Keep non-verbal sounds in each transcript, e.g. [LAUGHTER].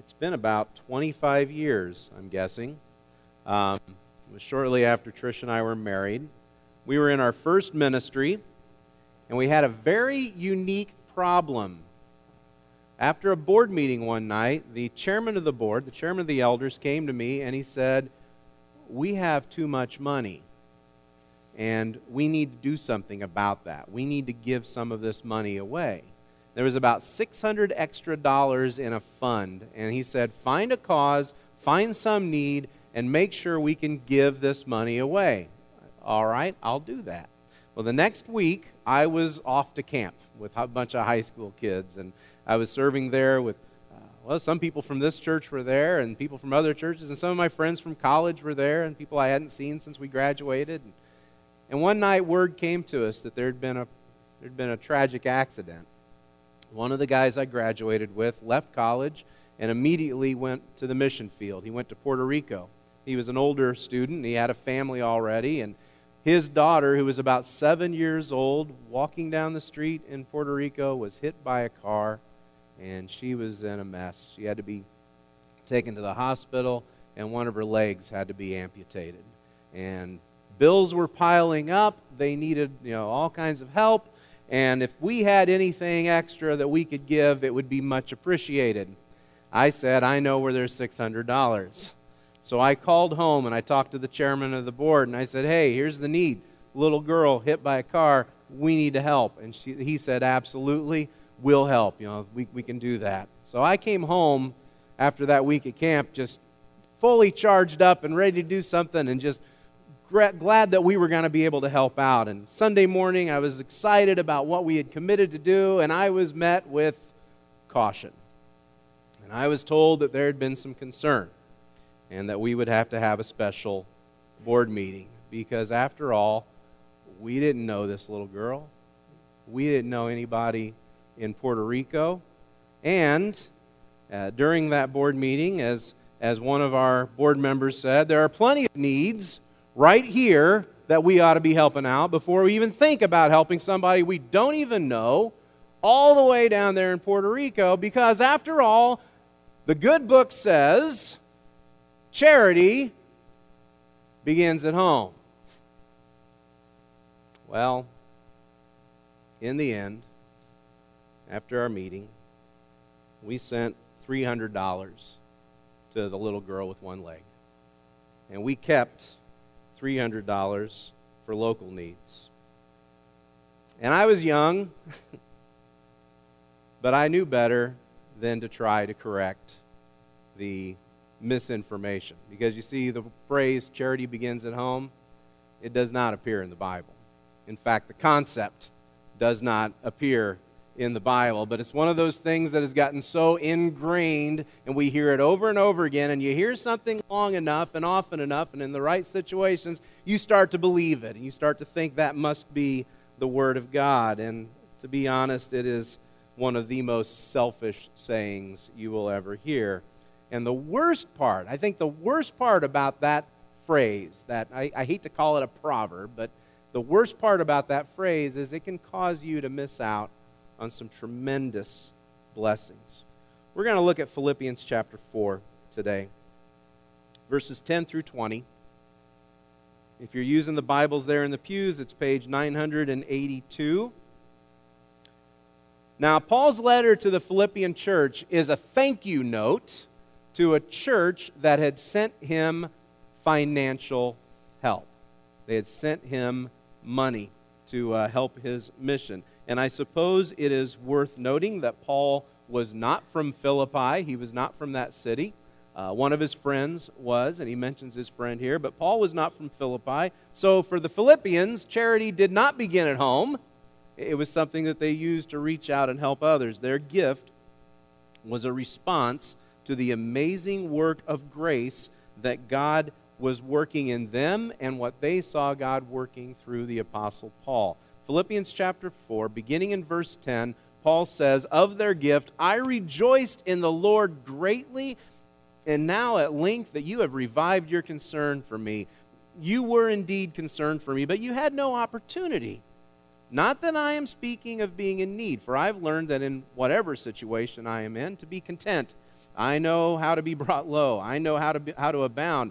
it's been about 25 years, I'm guessing. Um, it was shortly after Trish and I were married. We were in our first ministry, and we had a very unique problem. After a board meeting one night, the chairman of the board, the chairman of the elders, came to me and he said, We have too much money, and we need to do something about that. We need to give some of this money away. There was about 600 extra dollars in a fund, and he said, Find a cause, find some need, and make sure we can give this money away. All right, I'll do that. Well, the next week, I was off to camp with a bunch of high school kids, and I was serving there with, uh, well, some people from this church were there, and people from other churches, and some of my friends from college were there, and people I hadn't seen since we graduated. And, one night, word came to us that there had been a there'd been a tragic accident. One of the guys I graduated with left college and immediately went to the mission field. He went to Puerto Rico. He was an older student, he had a family already, and his daughter, who was about seven years old, walking down the street in Puerto Rico, was hit by a car and she was in a mess. She had to be taken to the hospital, and one of her legs had to be amputated. And bills were piling up. They needed, you know, all kinds of help. And if we had anything extra that we could give, it would be much appreciated. I said, I know where there's $600. So I called home and I talked to the chairman of the board and I said, Hey, here's the need. Little girl hit by a car. We need to help. And she, he said, Absolutely we'll help. You know, we, we can do that. So I came home after that week at camp just fully charged up and ready to do something and just glad that we were going to be able to help out. And Sunday morning, I was excited about what we had committed to do, and I was met with caution. And I was told that there had been some concern and that we would have to have a special board meeting because, after all, we didn't know this little girl. We didn't know anybody in Puerto Rico. And uh, during that board meeting, as, as one of our board members said, there are plenty of needs right here that we ought to be helping out before we even think about helping somebody we don't even know all the way down there in Puerto Rico because, after all, the good book says charity begins at home. Well, in the end, after our meeting, we sent $300 to the little girl with one leg. And we kept $300 for local needs. And I was young, [LAUGHS] but I knew better than to try to correct the misinformation. Because you see, the phrase charity begins at home, it does not appear in the Bible. In fact, the concept does not appear in the Bible, but it's one of those things that has gotten so ingrained, and we hear it over and over again. And you hear something long enough and often enough, and in the right situations, you start to believe it, and you start to think that must be the Word of God. And to be honest, it is one of the most selfish sayings you will ever hear. And the worst part, I think the worst part about that phrase, that I, I hate to call it a proverb, but the worst part about that phrase is it can cause you to miss out on some tremendous blessings. We're going to look at Philippians chapter 4 today, verses 10 through 20. If you're using the Bibles there in the pews, it's page 982. Now, Paul's letter to the Philippian church is a thank you note to a church that had sent him financial help. They had sent him money to uh, help his mission. And I suppose it is worth noting that Paul was not from Philippi, he was not from that city. Uh, one of his friends was, and he mentions his friend here, but Paul was not from Philippi. So for the Philippians, charity did not begin at home. It was something that they used to reach out and help others. Their gift was a response to the amazing work of grace that God was working in them and what they saw God working through the Apostle Paul. Philippians chapter 4, beginning in verse 10, Paul says, Of their gift I rejoiced in the Lord greatly, and now at length that you have revived your concern for me. You were indeed concerned for me, but you had no opportunity. Not that I am speaking of being in need, for I've learned that in whatever situation I am in, to be content. I know how to be brought low. I know how to, be, how to abound.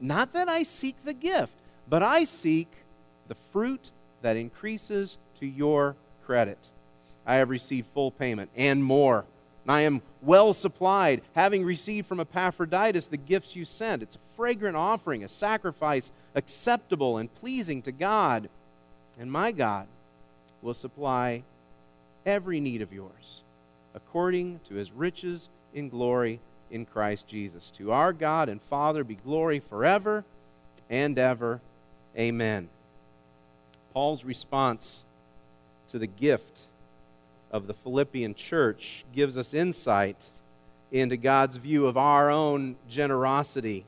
Not that I seek the gift, but I seek the fruit that increases to your credit. I have received full payment and more. I am well supplied, having received from Epaphroditus the gifts you sent. It's a fragrant offering, a sacrifice acceptable and pleasing to God. And my God will supply every need of yours according to his riches in glory in Christ Jesus. To our God and Father be glory forever and ever. Amen. Paul's response to the gift of the Philippian church gives us insight into God's view of our own generosity.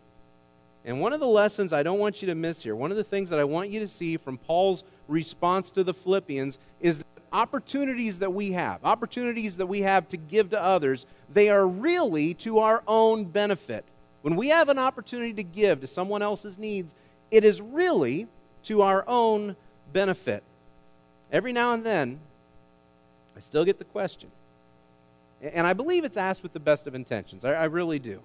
And one of the lessons I don't want you to miss here, one of the things that I want you to see from Paul's response to the Philippians is that opportunities that we have, opportunities that we have to give to others, they are really to our own benefit. When we have an opportunity to give to someone else's needs, it is really to our own benefit. Every now and then, I still get the question. And I believe it's asked with the best of intentions. I, I really do.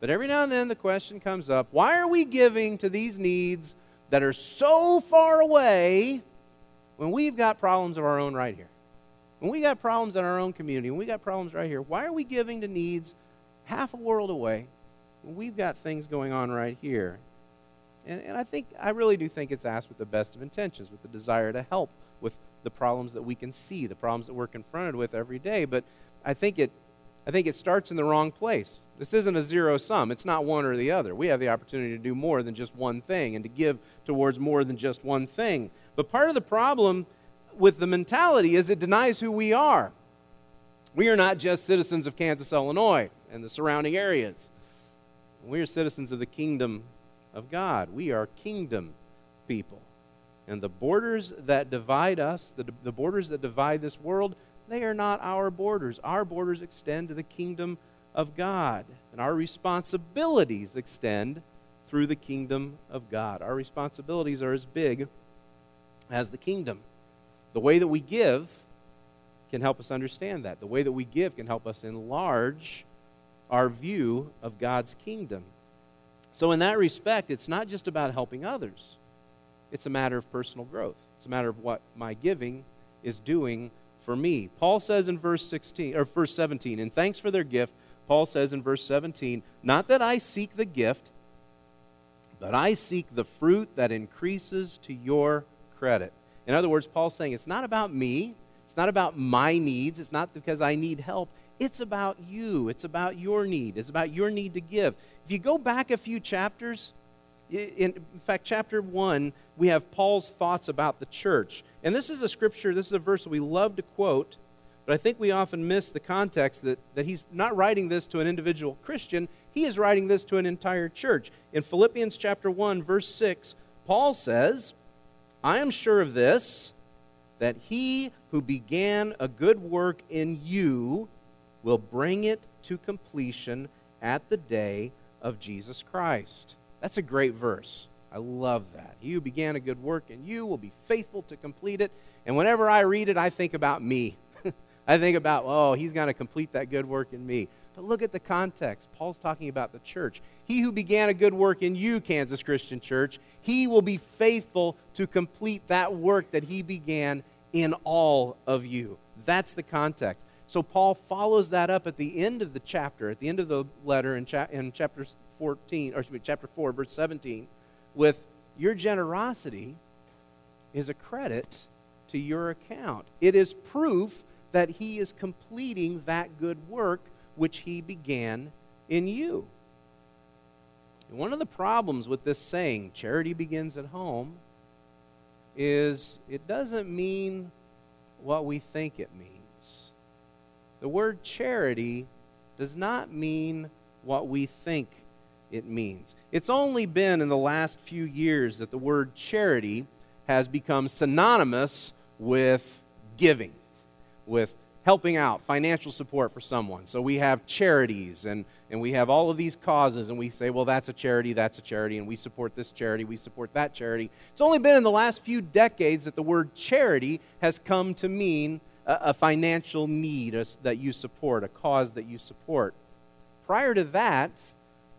But every now and then the question comes up why are we giving to these needs that are so far away when we've got problems of our own right here? When we got problems in our own community, when we got problems right here, why are we giving to needs half a world away when we've got things going on right here? And, and I think, I really do think it's asked with the best of intentions, with the desire to help with the problems that we can see, the problems that we're confronted with every day. But I think it, I think it starts in the wrong place. This isn't a zero sum. It's not one or the other. We have the opportunity to do more than just one thing and to give towards more than just one thing. But part of the problem with the mentality is it denies who we are. We are not just citizens of Kansas, Illinois, and the surrounding areas. We are citizens of the kingdom of God. We are kingdom people. And the borders that divide us, the, the borders that divide this world, they are not our borders. Our borders extend to the kingdom of God. And our responsibilities extend through the kingdom of God. Our responsibilities are as big as the kingdom. The way that we give can help us understand that. The way that we give can help us enlarge our view of God's kingdom. So, in that respect, it's not just about helping others, it's a matter of personal growth. It's a matter of what my giving is doing for me. Paul says in verse 16 or verse 17, "And thanks for their gift, Paul says in verse 17, Not that I seek the gift, but I seek the fruit that increases to your credit. In other words, Paul's saying it's not about me, it's not about my needs, it's not because I need help. It's about you. It's about your need. It's about your need to give. If you go back a few chapters, in, fact, chapter 1, we have Paul's thoughts about the church. And this is a scripture, this is a verse we love to quote but I think we often miss the context that, that he's not writing this to an individual Christian, he is writing this to an entire church. In Philippians chapter 1, verse 6, Paul says, I am sure of this, that he who began a good work in you will bring it to completion at the day of Jesus Christ. That's a great verse. I love that. He who began a good work in you will be faithful to complete it. And whenever I read it, I think about me. [LAUGHS] I think about, oh, he's going to complete that good work in me. But look at the context. Paul's talking about the church. He who began a good work in you, Kansas Christian Church, he will be faithful to complete that work that he began in all of you. That's the context. So Paul follows that up at the end of the chapter, at the end of the letter in, cha- in chapter 14, or me, chapter 4, verse 17, with your generosity is a credit to your account. It is proof that he is completing that good work which he began in you. And one of the problems with this saying, charity begins at home, is it doesn't mean what we think it means. The word charity does not mean what we think it means. It's only been in the last few years that the word charity has become synonymous with giving, with helping out, financial support for someone. So we have charities and, and we have all of these causes, and we say, well, that's a charity, that's a charity, and we support this charity, we support that charity. It's only been in the last few decades that the word charity has come to mean a, a financial need a, that you support, a cause that you support. Prior to that,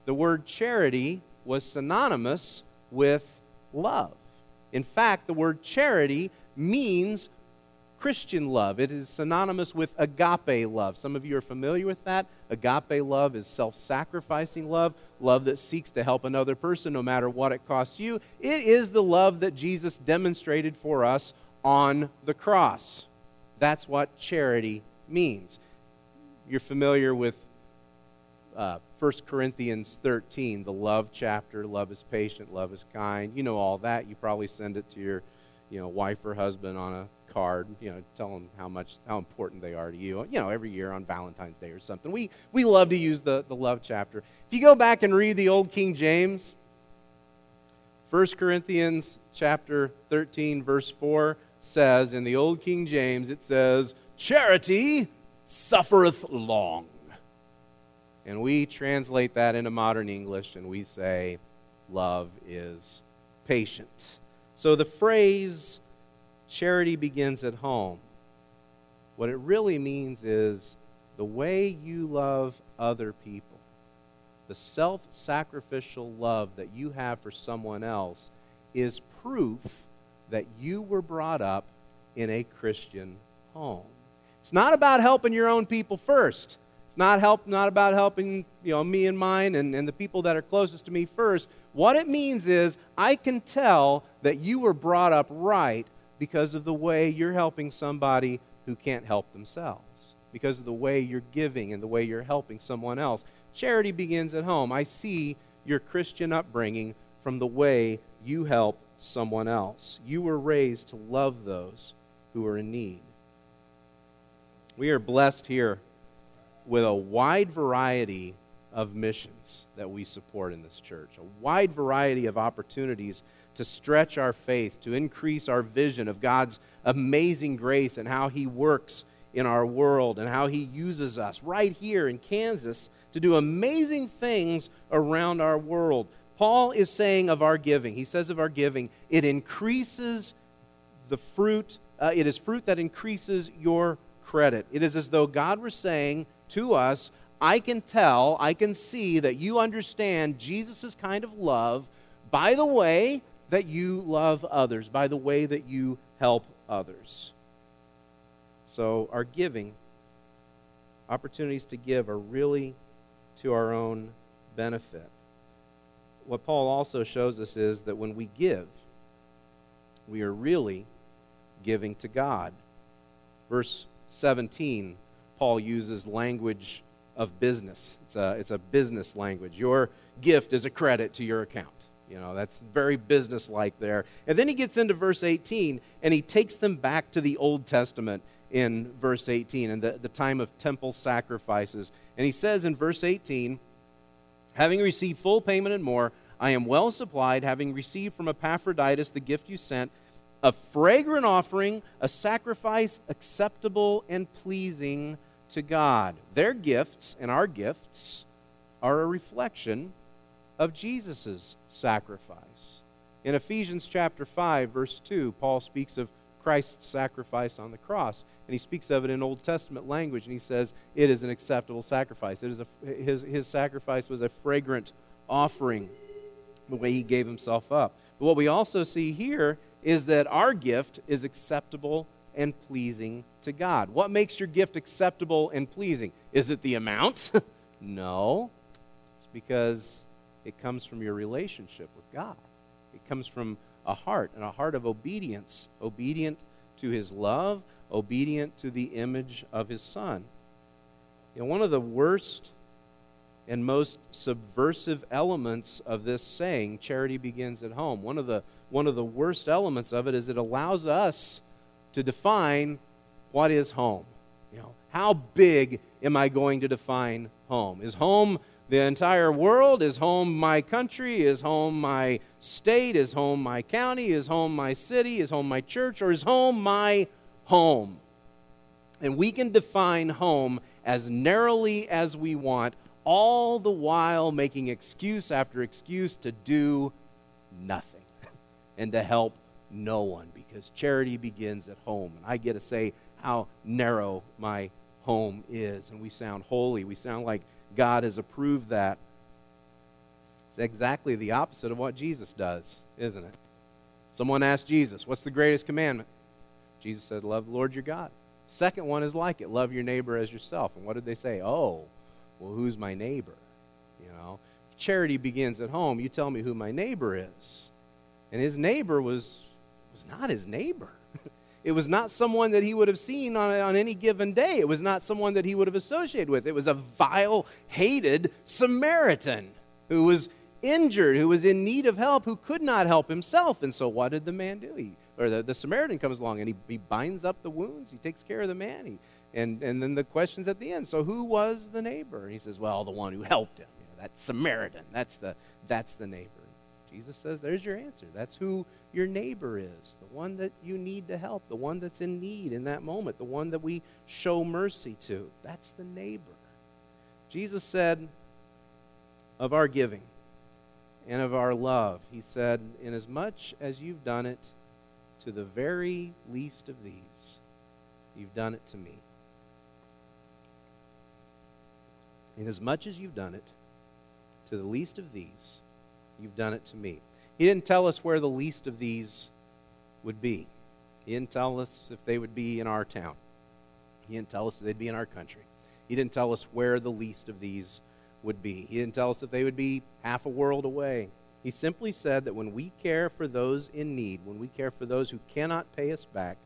the word charity was synonymous with love. In fact, the word charity means Christian love. It is synonymous with agape love. Some of you are familiar with that. Agape love is self sacrificing love, love that seeks to help another person no matter what it costs you. It is the love that Jesus demonstrated for us on the cross. That's what charity means. You're familiar with uh, 1 Corinthians 13, the love chapter. Love is patient, love is kind. You know all that. You probably send it to your you know, wife or husband on a card, you know, tell them how much, how important they are to you, you know, every year on Valentine's Day or something. We, we love to use the, the love chapter. If you go back and read the old King James, 1 Corinthians chapter 13, verse 4 says, in the old King James, it says, Charity suffereth long. And we translate that into modern English and we say, Love is patient. So the phrase charity begins at home, what it really means is the way you love other people, the self sacrificial love that you have for someone else, is proof that you were brought up in a Christian home. It's not about helping your own people first. It's not, help, not about helping you know, me and mine and, and the people that are closest to me first. What it means is I can tell that you were brought up right because of the way you're helping somebody who can't help themselves, because of the way you're giving and the way you're helping someone else. Charity begins at home. I see your Christian upbringing from the way you help someone else. You were raised to love those who are in need. We are blessed here with a wide variety of missions that we support in this church, a wide variety of opportunities to stretch our faith, to increase our vision of God's amazing grace and how He works in our world and how He uses us right here in Kansas to do amazing things around our world. Paul is saying of our giving, he says of our giving, it increases the fruit, uh, it is fruit that increases your credit. It is as though God were saying, to us, I can tell, I can see that you understand Jesus' kind of love by the way that you love others, by the way that you help others. So, our giving, opportunities to give, are really to our own benefit. What Paul also shows us is that when we give, we are really giving to God. Verse 17 Paul uses language of business. It's a, it's a business language. Your gift is a credit to your account. You know, that's very business-like there. And then he gets into verse 18, and he takes them back to the Old Testament in verse 18 and the, the time of temple sacrifices. And he says in verse 18, having received full payment and more, I am well supplied, having received from Epaphroditus the gift you sent, a fragrant offering, a sacrifice acceptable and pleasing to God. Their gifts and our gifts are a reflection of Jesus' sacrifice. In Ephesians chapter 5, verse 2, Paul speaks of Christ's sacrifice on the cross. And he speaks of it in Old Testament language, and he says it is an acceptable sacrifice. It is a, his, his sacrifice was a fragrant offering, the way he gave himself up. But what we also see here is that our gift is acceptable and pleasing to God. What makes your gift acceptable and pleasing? Is it the amount? [LAUGHS] no. It's because it comes from your relationship with God. It comes from a heart, and a heart of obedience, obedient to his love, obedient to the image of his son. You know, one of the worst and most subversive elements of this saying, charity begins at home, one of the, one of the worst elements of it is it allows us to define what is home. You know, how big am I going to define home? Is home the entire world? Is home my country? Is home my state? Is home my county? Is home my city? Is home my church? Or is home my home? And we can define home as narrowly as we want, all the while making excuse after excuse to do nothing [LAUGHS] and to help no one because charity begins at home. And I get to say how narrow my home is. And we sound holy. We sound like God has approved that. It's exactly the opposite of what Jesus does, isn't it? Someone asked Jesus, What's the greatest commandment? Jesus said, Love the Lord your God. Second one is like it love your neighbor as yourself. And what did they say? Oh, well, who's my neighbor? You know, if charity begins at home, you tell me who my neighbor is. And his neighbor was, was not his neighbor. It was not someone that he would have seen on, on any given day. It was not someone that he would have associated with. It was a vile, hated Samaritan who was injured, who was in need of help, who could not help himself. And so, what did the man do? He, or the, the Samaritan comes along and he, he binds up the wounds, he takes care of the man. He, and, and then the question's at the end so, who was the neighbor? And he says, well, the one who helped him. You know, that Samaritan. That's the, that's the neighbor. Jesus says, there's your answer. That's who your neighbor is, the one that you need to help, the one that's in need in that moment, the one that we show mercy to. That's the neighbor. Jesus said of our giving and of our love, He said, Inasmuch as much as you've done it to the very least of these, you've done it to me. Inasmuch as you've done it to the least of these, You've done it to me. He didn't tell us where the least of these would be. He didn't tell us if they would be in our town. He didn't tell us if they'd be in our country. He didn't tell us where the least of these would be. He didn't tell us that they would be half a world away. He simply said that when we care for those in need, when we care for those who cannot pay us back,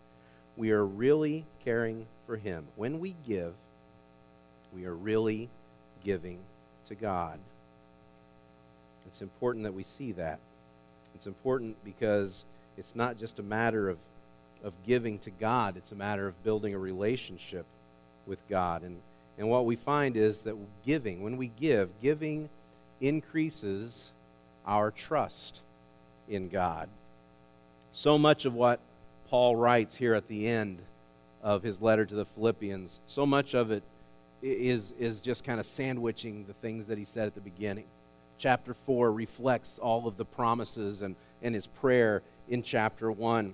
we are really caring for Him. When we give, we are really giving to God. It's important that we see that. It's important because it's not just a matter of, of giving to God, it's a matter of building a relationship with God. And, and what we find is that giving, when we give, giving increases our trust in God. So much of what Paul writes here at the end of his letter to the Philippians, so much of it is, is just kind of sandwiching the things that he said at the beginning chapter 4 reflects all of the promises and, and his prayer in chapter 1.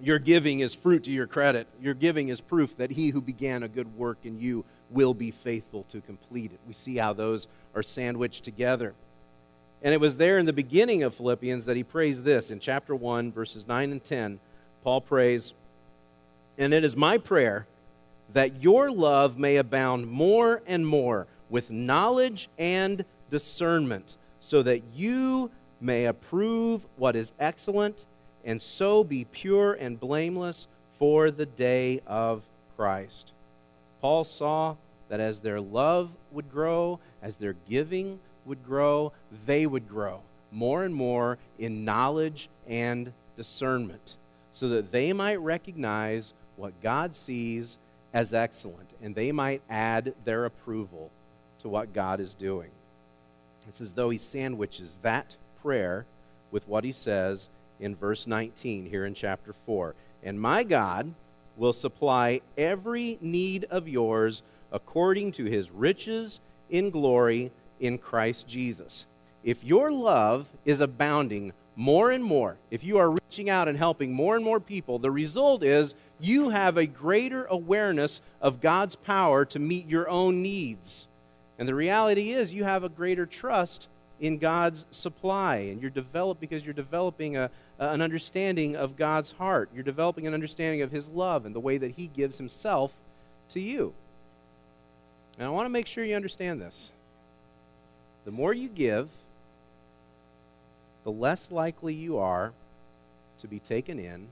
Your giving is fruit to your credit. Your giving is proof that he who began a good work in you will be faithful to complete it. We see how those are sandwiched together. And it was there in the beginning of Philippians that he prays this. In chapter 1, verses 9 and 10, Paul prays, And it is my prayer that your love may abound more and more with knowledge and discernment, so that you may approve what is excellent, and so be pure and blameless for the day of Christ. Paul saw that as their love would grow, as their giving would grow, they would grow more and more in knowledge and discernment, so that they might recognize what God sees as excellent, and they might add their approval to what God is doing. It's as though he sandwiches that prayer with what he says in verse 19 here in chapter 4. And my God will supply every need of yours according to his riches in glory in Christ Jesus. If your love is abounding more and more, if you are reaching out and helping more and more people, the result is you have a greater awareness of God's power to meet your own needs. And the reality is, you have a greater trust in God's supply, and you're developed because you're developing a, an understanding of God's heart. You're developing an understanding of His love and the way that He gives Himself to you. And I want to make sure you understand this. The more you give, the less likely you are to be taken in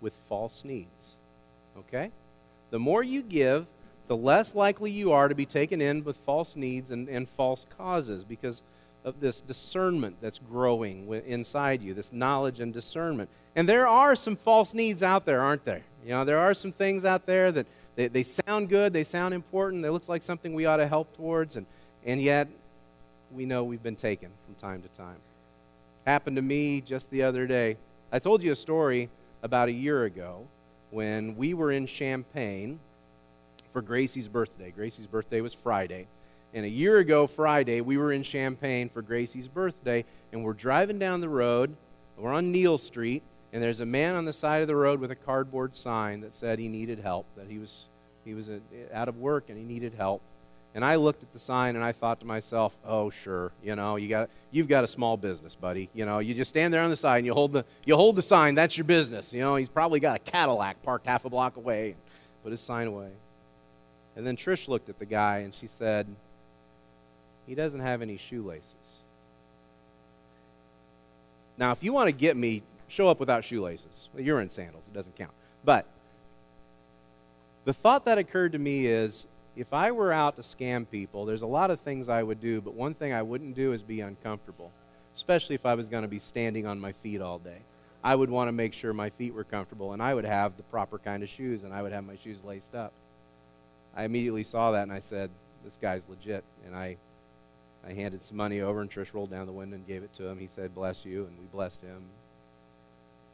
with false needs. Okay? The more you give, the less likely you are to be taken in with false needs and, and false causes because of this discernment that's growing inside you, this knowledge and discernment. And there are some false needs out there, aren't there? You know, there are some things out there that, They, they sound good, they sound important, they look like something we ought to help towards, and, and yet we know we've been taken from time to time. Happened to me just the other day. I told you a story about a year ago when we were in Champaign for Gracie's birthday. Gracie's birthday was Friday. And a year ago, Friday, we were in Champaign for Gracie's birthday, and we're driving down the road. We're on Neil Street, and there's a man on the side of the road with a cardboard sign that said he needed help, that he was, he was uh, out of work and he needed help. And I looked at the sign and I thought to myself, "Oh, sure, you know, you got you've got a small business, buddy. You know, you just stand there on the side and you hold the you hold the sign. That's your business. You know, he's probably got a Cadillac parked half a block away. Put his sign away. And then Trish looked at the guy and she said, "He doesn't have any shoelaces." Now, if you want to get me, show up without shoelaces. You're in sandals. It doesn't count. But the thought that occurred to me is if I were out to scam people, there's a lot of things I would do, but one thing I wouldn't do is be uncomfortable, especially if I was going to be standing on my feet all day. I would want to make sure my feet were comfortable, and I would have the proper kind of shoes, and I would have my shoes laced up. I immediately saw that, and I said, This guy's legit. And I, I handed some money over, and Trish rolled down the window and gave it to him. He said, Bless you, and we blessed him.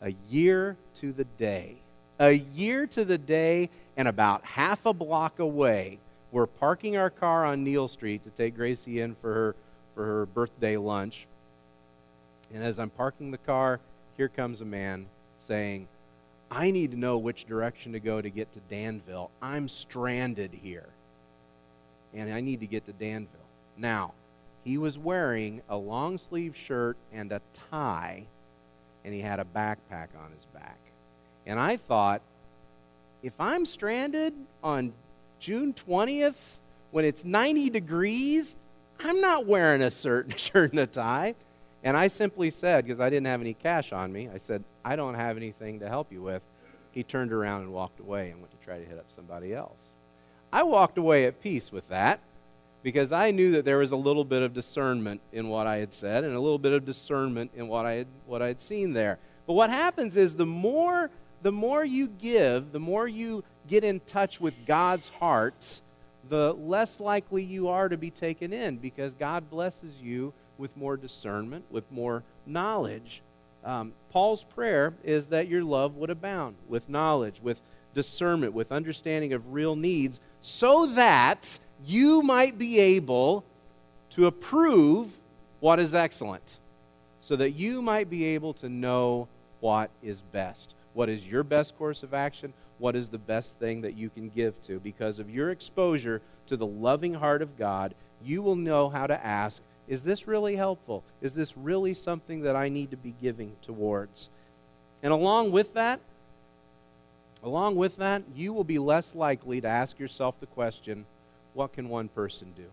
A year to the day, a year to the day, and about half a block away we're parking our car on Neil Street to take Gracie in for her, for her birthday lunch. And as I'm parking the car, here comes a man saying, I need to know which direction to go to get to Danville. I'm stranded here. And I need to get to Danville. Now, he was wearing a long sleeve shirt and a tie, and he had a backpack on his back. And I thought, if I'm stranded on June 20th, when it's 90 degrees, I'm not wearing a shirt, [LAUGHS] shirt and a tie. And I simply said, because I didn't have any cash on me, I said, I don't have anything to help you with. He turned around and walked away and went to try to hit up somebody else. I walked away at peace with that because I knew that there was a little bit of discernment in what I had said and a little bit of discernment in what I had, what I had seen there. But what happens is the more the more you give, the more you get in touch with God's heart, the less likely you are to be taken in because God blesses you with more discernment, with more knowledge. Um, Paul's prayer is that your love would abound with knowledge, with discernment, with understanding of real needs, so that you might be able to approve what is excellent, so that you might be able to know what is best. What is your best course of action? What is the best thing that you can give to? Because of your exposure to the loving heart of God, you will know how to ask Is this really helpful? Is this really something that I need to be giving towards? And along with that, along with that, you will be less likely to ask yourself the question, What can one person do?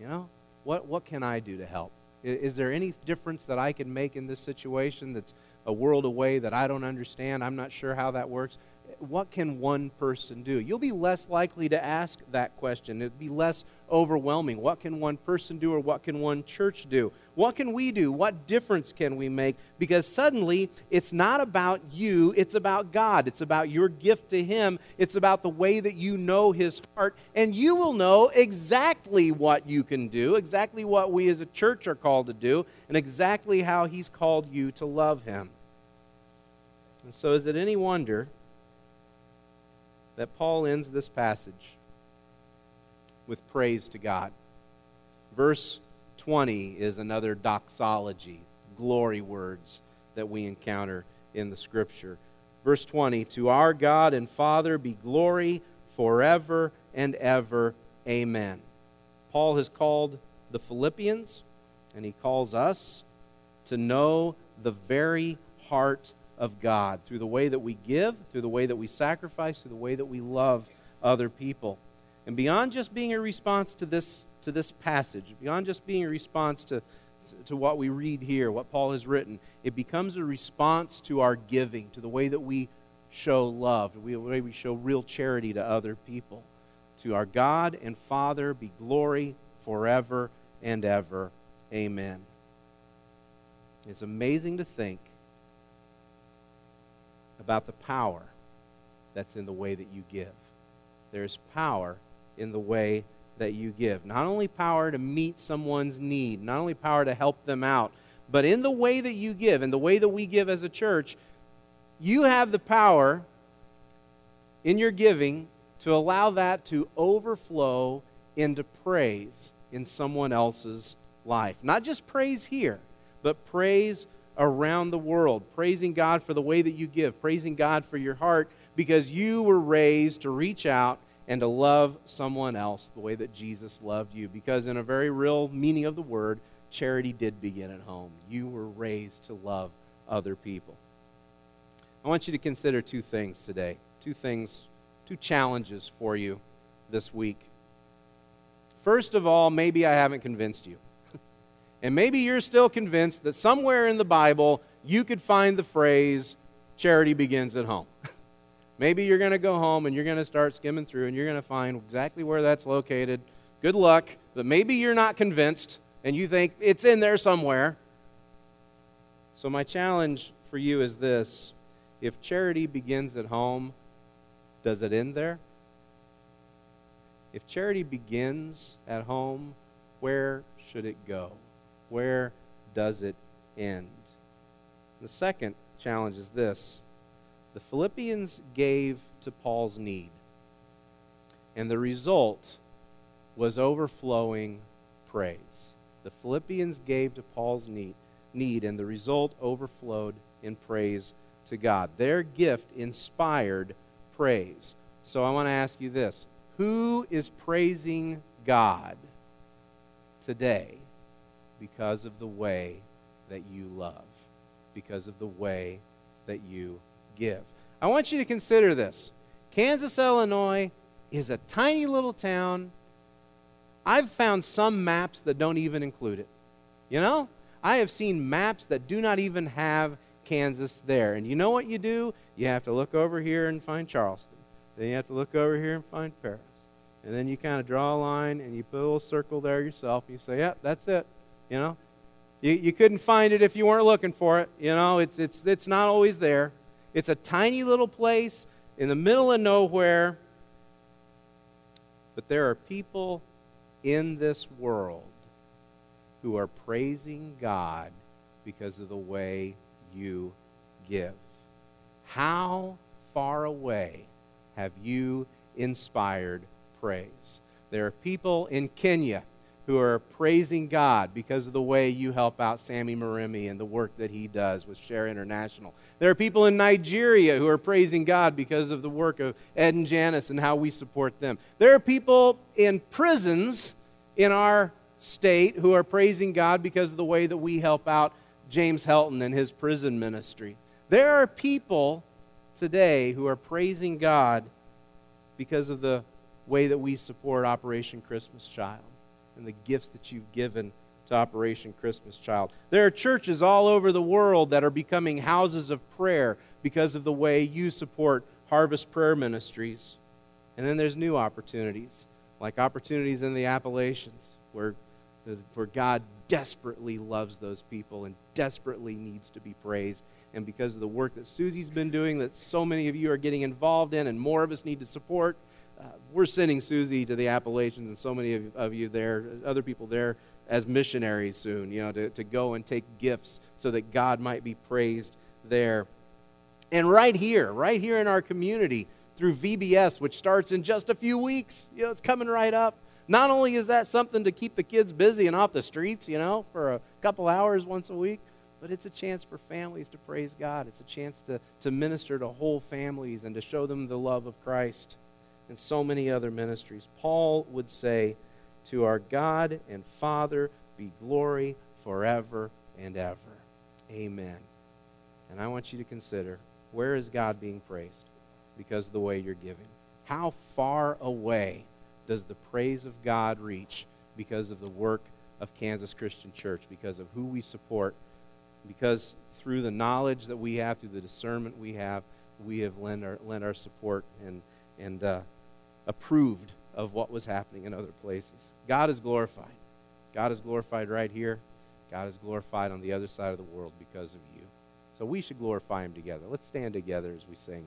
You know, what, what can I do to help? Is there any difference that I can make in this situation that's a world away that I don't understand. I'm not sure how that works. What can one person do? You'll be less likely to ask that question. It'd be less overwhelming. What can one person do or what can one church do? What can we do? What difference can we make? Because suddenly it's not about you, it's about God. It's about your gift to Him. It's about the way that you know His heart. And you will know exactly what you can do, exactly what we as a church are called to do, and exactly how He's called you to love Him. And so, is it any wonder that Paul ends this passage with praise to God? Verse 20 is another doxology, glory words that we encounter in the scripture. Verse 20 To our God and Father be glory forever and ever. Amen. Paul has called the Philippians, and he calls us to know the very heart of God through the way that we give, through the way that we sacrifice, through the way that we love other people. And beyond just being a response to this, to this passage, beyond just being a response to, to what we read here, what Paul has written, it becomes a response to our giving, to the way that we show love, the way we show real charity to other people. To our God and Father be glory forever and ever. Amen. It's amazing to think about the power that's in the way that you give. there's power in the way that you give. Not only power to meet someone's need, not only power to help them out, but in the way that you give, in the way that we give as a church, you have the power in your giving to allow that to overflow into praise in someone else's life. Not just praise here, but praise around the world, praising God for the way that you give, praising God for your heart because you were raised to reach out and to love someone else the way that Jesus loved you. Because, in a very real meaning of the word, charity did begin at home. You were raised to love other people. I want you to consider two things today, two things, two challenges for you this week. First of all, maybe I haven't convinced you. And maybe you're still convinced that somewhere in the Bible you could find the phrase, charity begins at home. [LAUGHS] maybe you're going to go home and you're going to start skimming through and you're going to find exactly where that's located. Good luck, but maybe you're not convinced and you think it's in there somewhere. So, my challenge for you is this if charity begins at home, does it end there? If charity begins at home, where should it go? Where does it end? The second challenge is this the Philippians gave to Paul's need, and the result was overflowing praise. The Philippians gave to Paul's need, need and the result overflowed in praise to God. Their gift inspired praise. So I want to ask you this Who is praising God today because of the way that you love, because of the way that you give? I want you to consider this. Kansas, Illinois is a tiny little town. I've found some maps that don't even include it. You know? I have seen maps that do not even have Kansas there. And you know what you do? You have to look over here and find Charleston. Then you have to look over here and find Paris. And then you kind of draw a line and you put a little circle there yourself. And you say, yep, that's it. You know? You, you couldn't find it if you weren't looking for it. You know, it's, it's, it's not always there. It's a tiny little place in the middle of nowhere. But there are people in this world who are praising God because of the way you give. How far away have you inspired praise? There are people in Kenya who are praising God because of the way you help out Sammy Marimi and the work that he does with Share International. There are people in Nigeria who are praising God because of the work of Ed and Janice and how we support them. There are people in prisons in our state who are praising God because of the way that we help out James Helton and his prison ministry. There are people today who are praising God because of the way that we support Operation Christmas Child and the gifts that you've given to Operation Christmas Child. There are churches all over the world that are becoming houses of prayer because of the way you support Harvest Prayer Ministries. And then there's new opportunities, like opportunities in the Appalachians, where, where God desperately loves those people and desperately needs to be praised. And because of the work that Susie's been doing, that so many of you are getting involved in, and more of us need to support, uh, we're sending Susie to the Appalachians and so many of, of you there, other people there, as missionaries soon, you know, to, to go and take gifts so that God might be praised there. And right here, right here in our community, through VBS, which starts in just a few weeks, you know, it's coming right up. Not only is that something to keep the kids busy and off the streets, you know, for a couple hours once a week, but it's a chance for families to praise God. It's a chance to, to minister to whole families and to show them the love of Christ and so many other ministries. Paul would say, To our God and Father be glory forever and ever. Amen. And I want you to consider where is God being praised? Because of the way you're giving. How far away does the praise of God reach because of the work of Kansas Christian Church, because of who we support, because through the knowledge that we have, through the discernment we have, we have lent our, lent our support and, and uh, approved of what was happening in other places. God is glorified. God is glorified right here. God is glorified on the other side of the world because of you. So we should glorify Him together. Let's stand together as we sing.